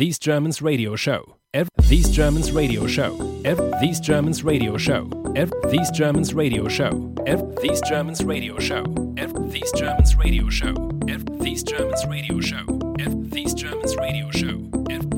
These Germans radio show. Every, these Germans radio show. Every, these Germans radio show. Every, these Germans radio show. Every, these Germans radio show. Every, these Germans radio show. Every, these Germans radio show. Every, these Germans radio show. Every,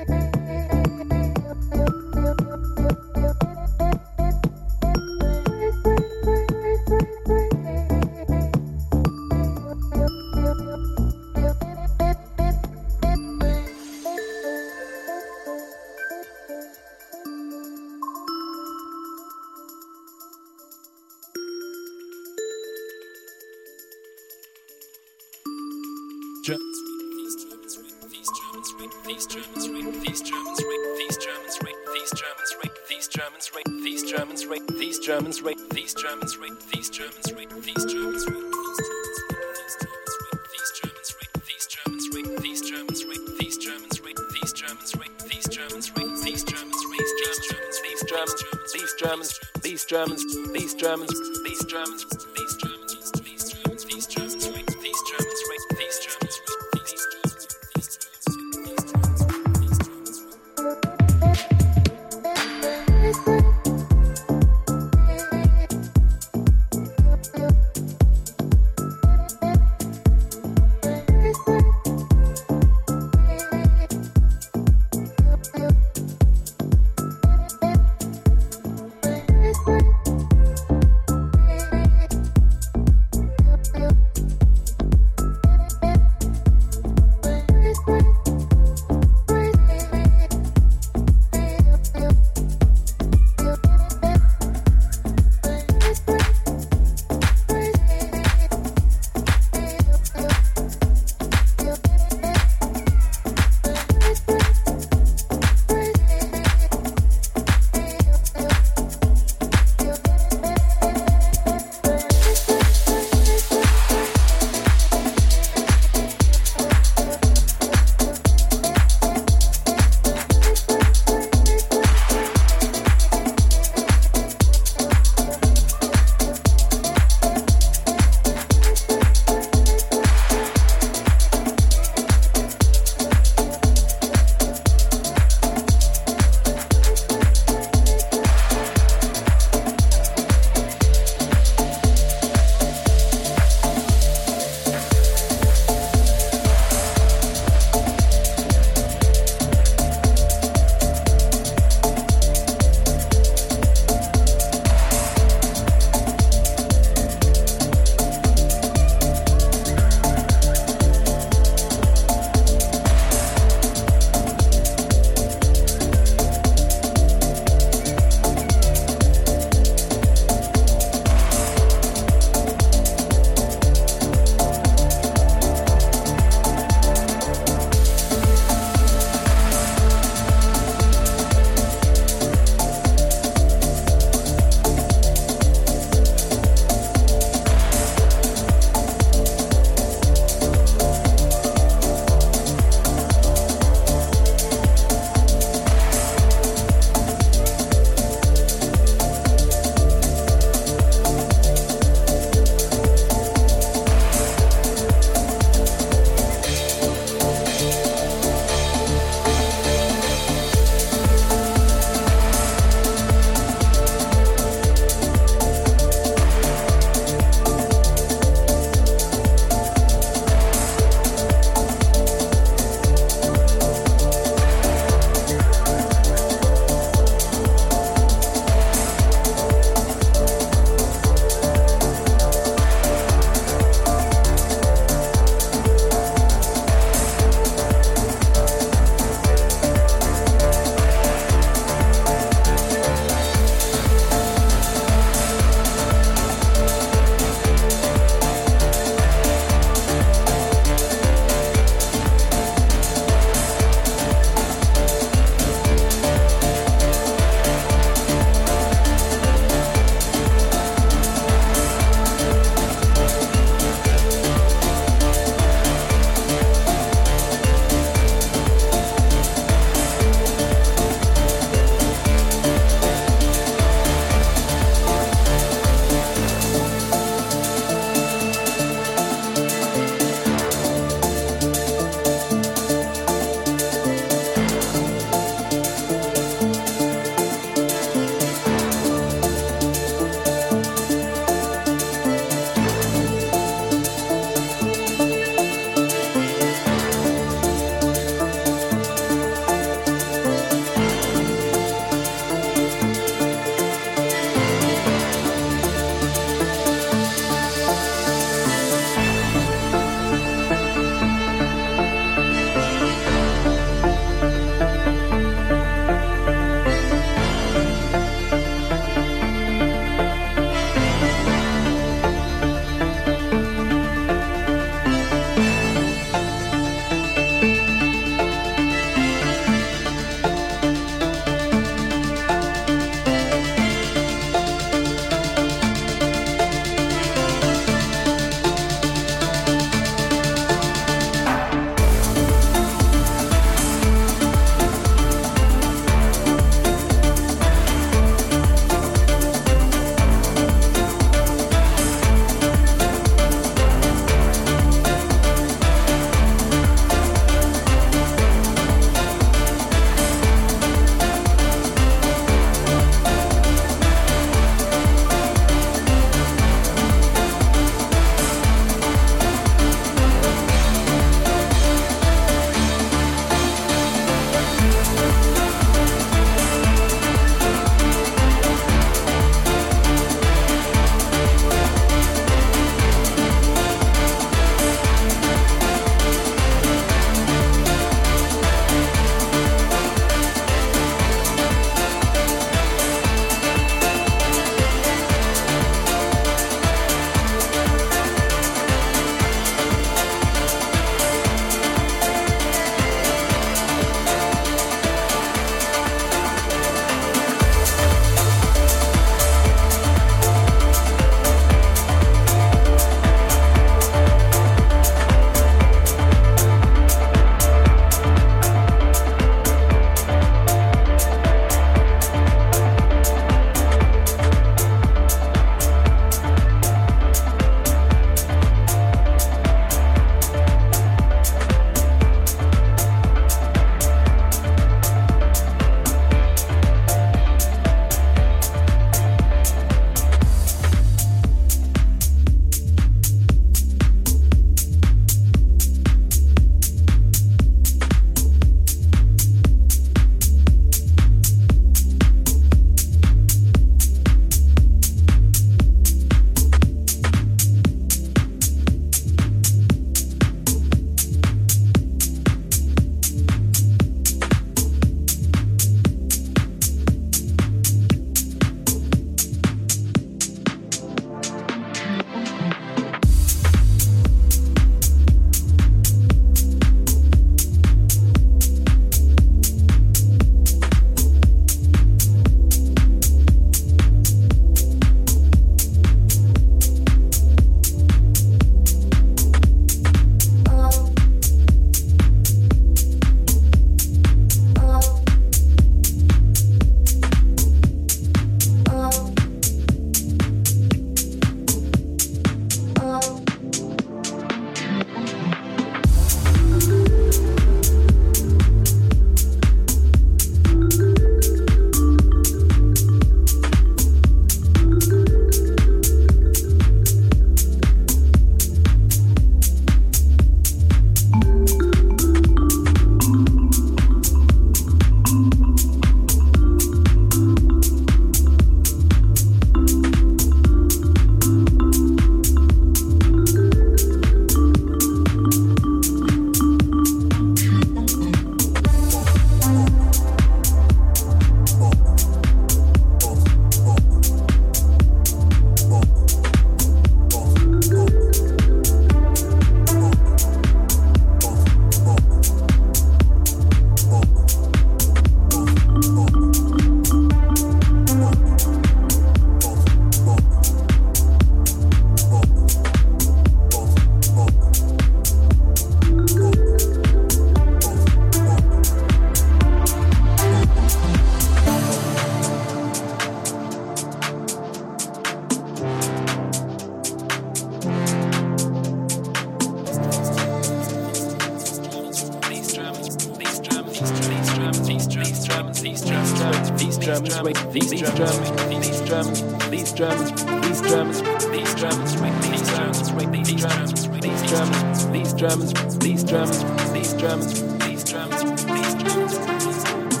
drums.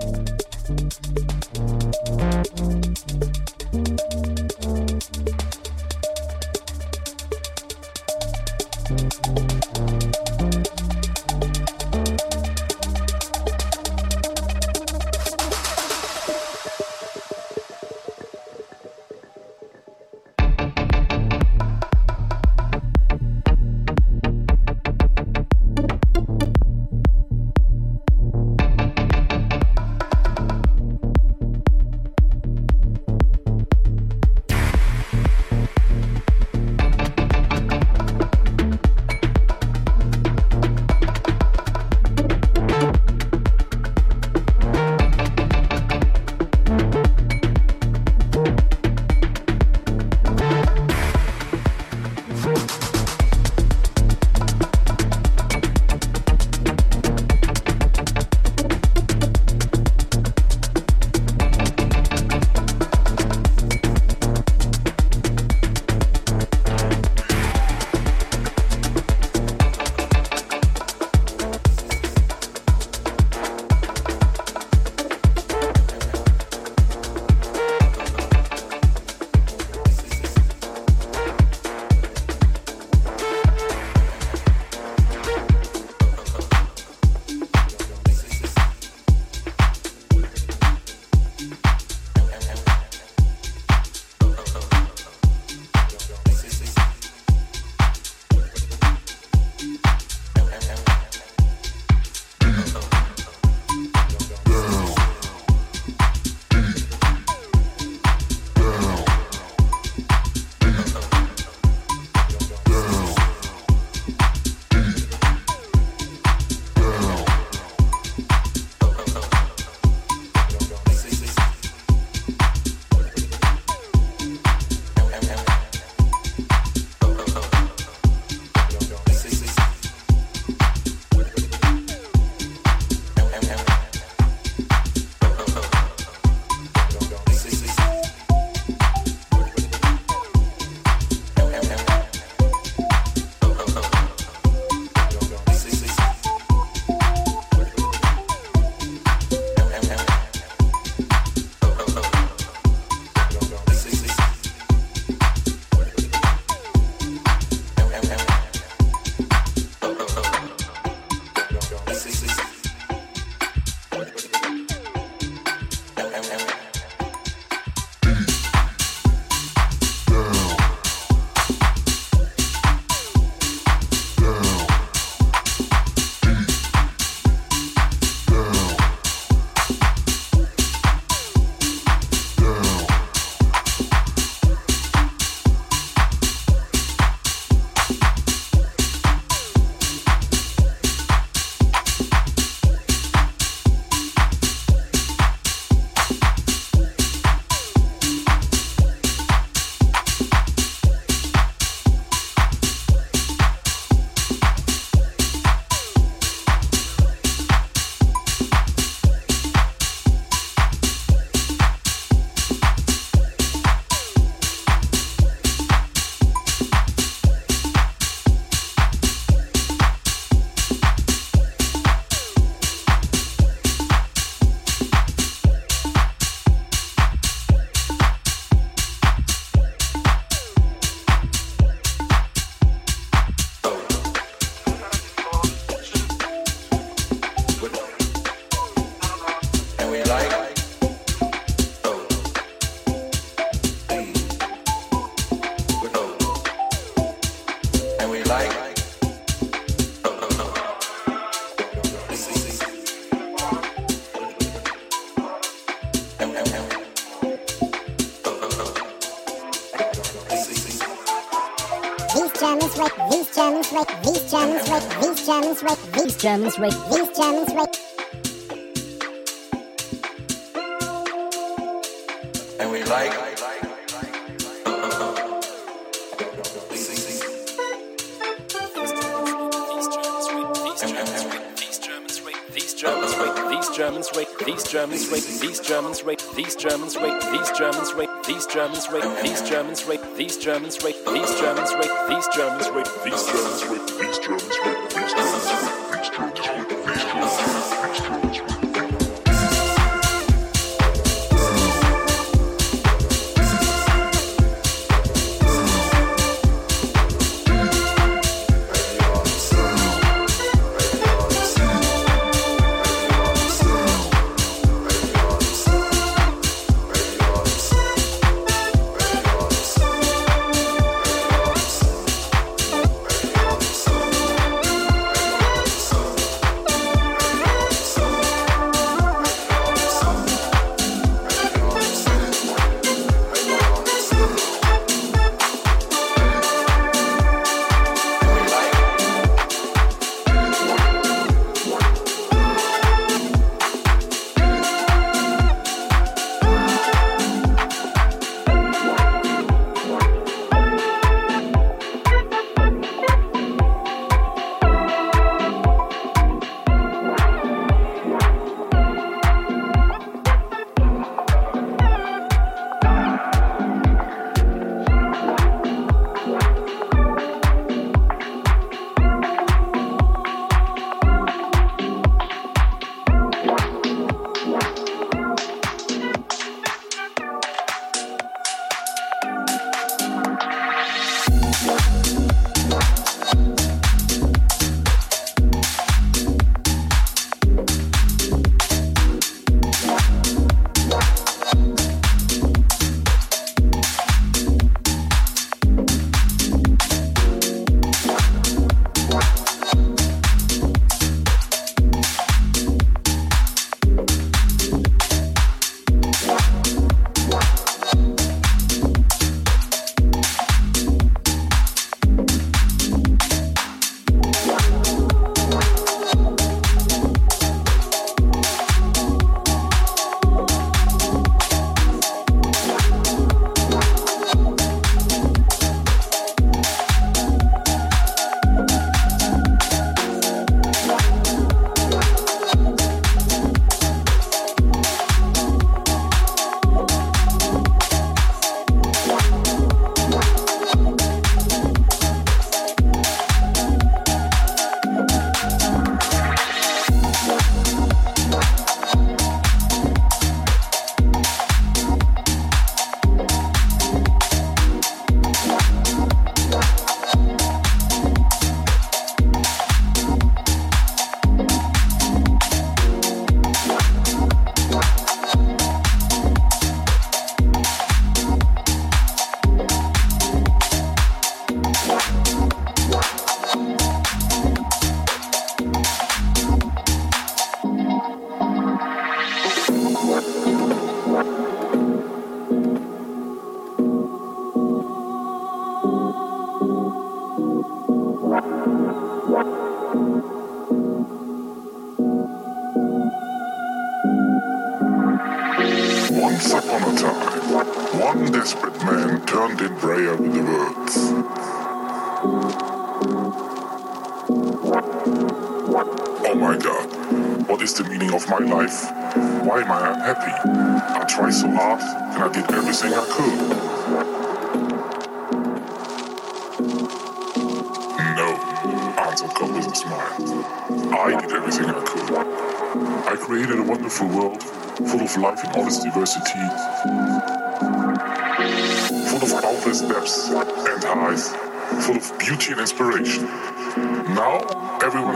Thank Germans rape, these Germans rape. And we like. I like I These Germans without these Germans, these Germans rape, these Germans rape, these Germans rape, these Germans rape, these Germans rape, these Germans rape, these Germans rape, these Germans rape, these Germans rape, these Germans rape, these Germans rape, these Germans rape, these Germans rape, these Germans rape,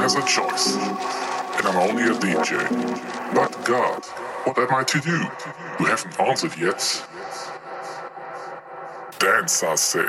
has a choice, and I'm only a DJ. But God, what am I to do? You haven't answered yet. Dance, I say.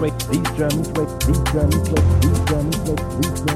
these drums, these drums, these drums, these drums, these drums.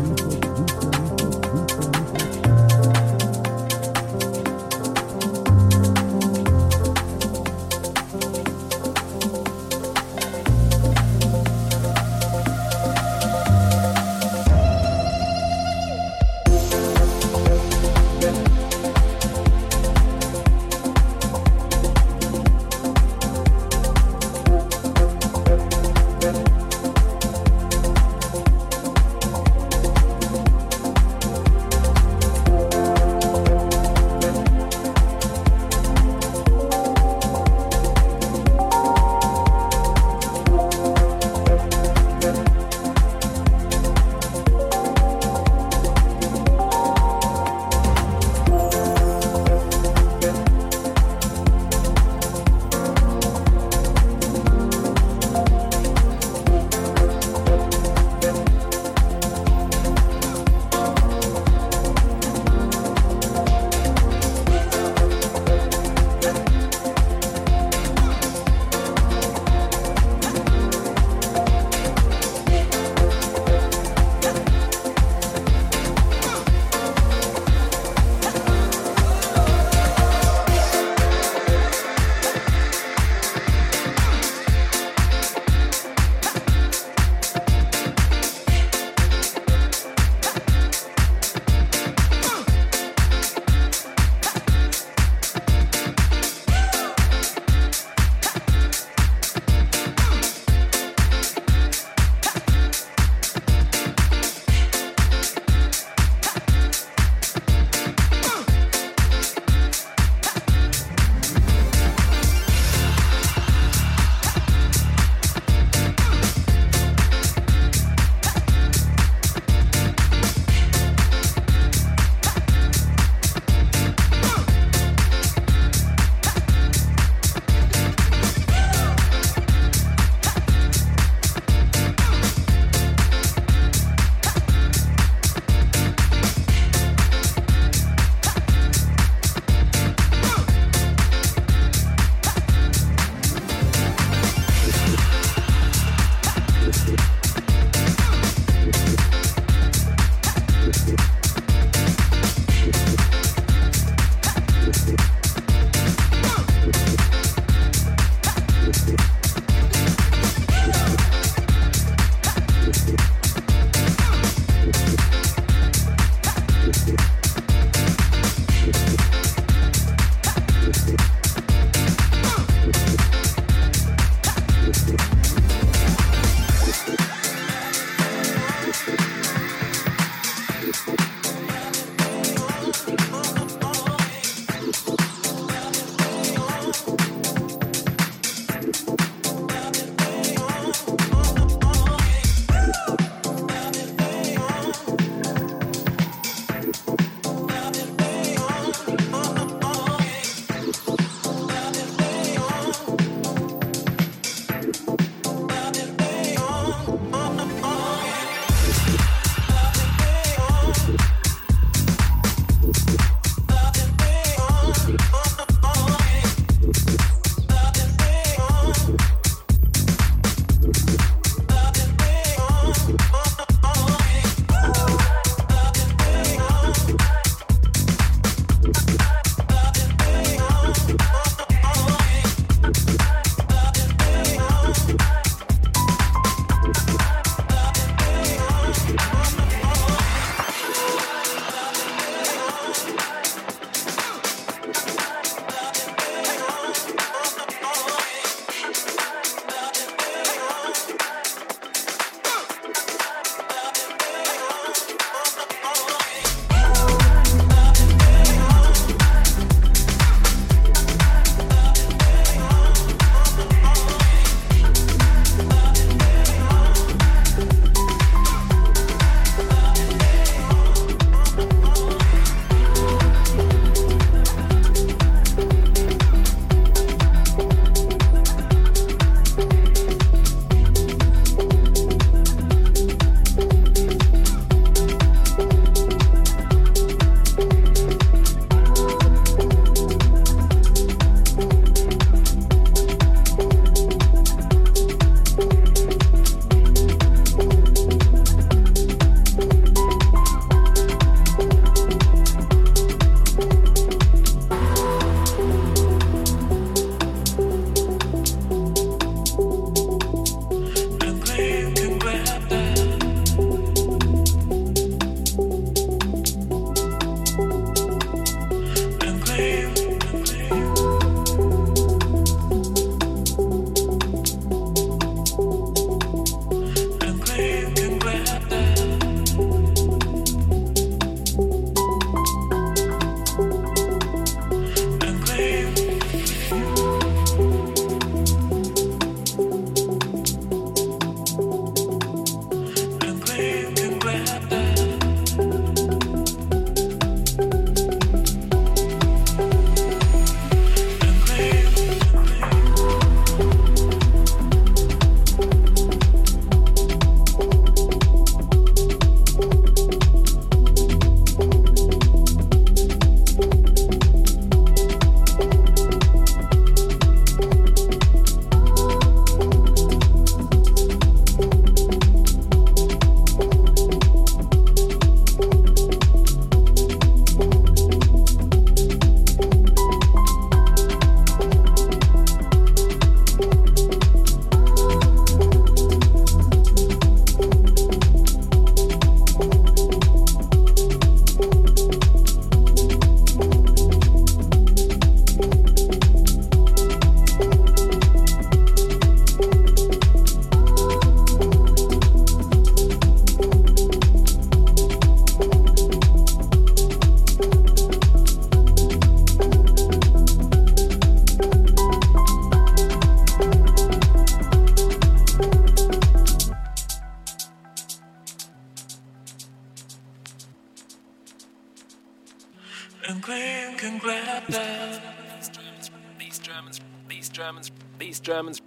And Graham can grab that. These Germans, these Germans, these Germans, these Germans,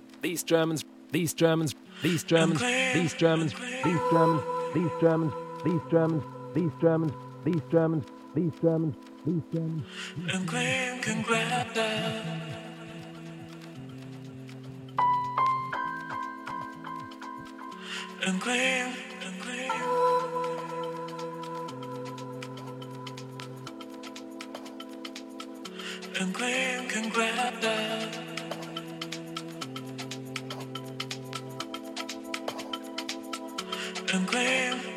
these Germans, these Germans, these Germans, these Germans, these Germans, these Germans, these Germans, these Germans, these Germans, these Germans. And Graham can grab that. And Graham, can claim can grab that. Claim.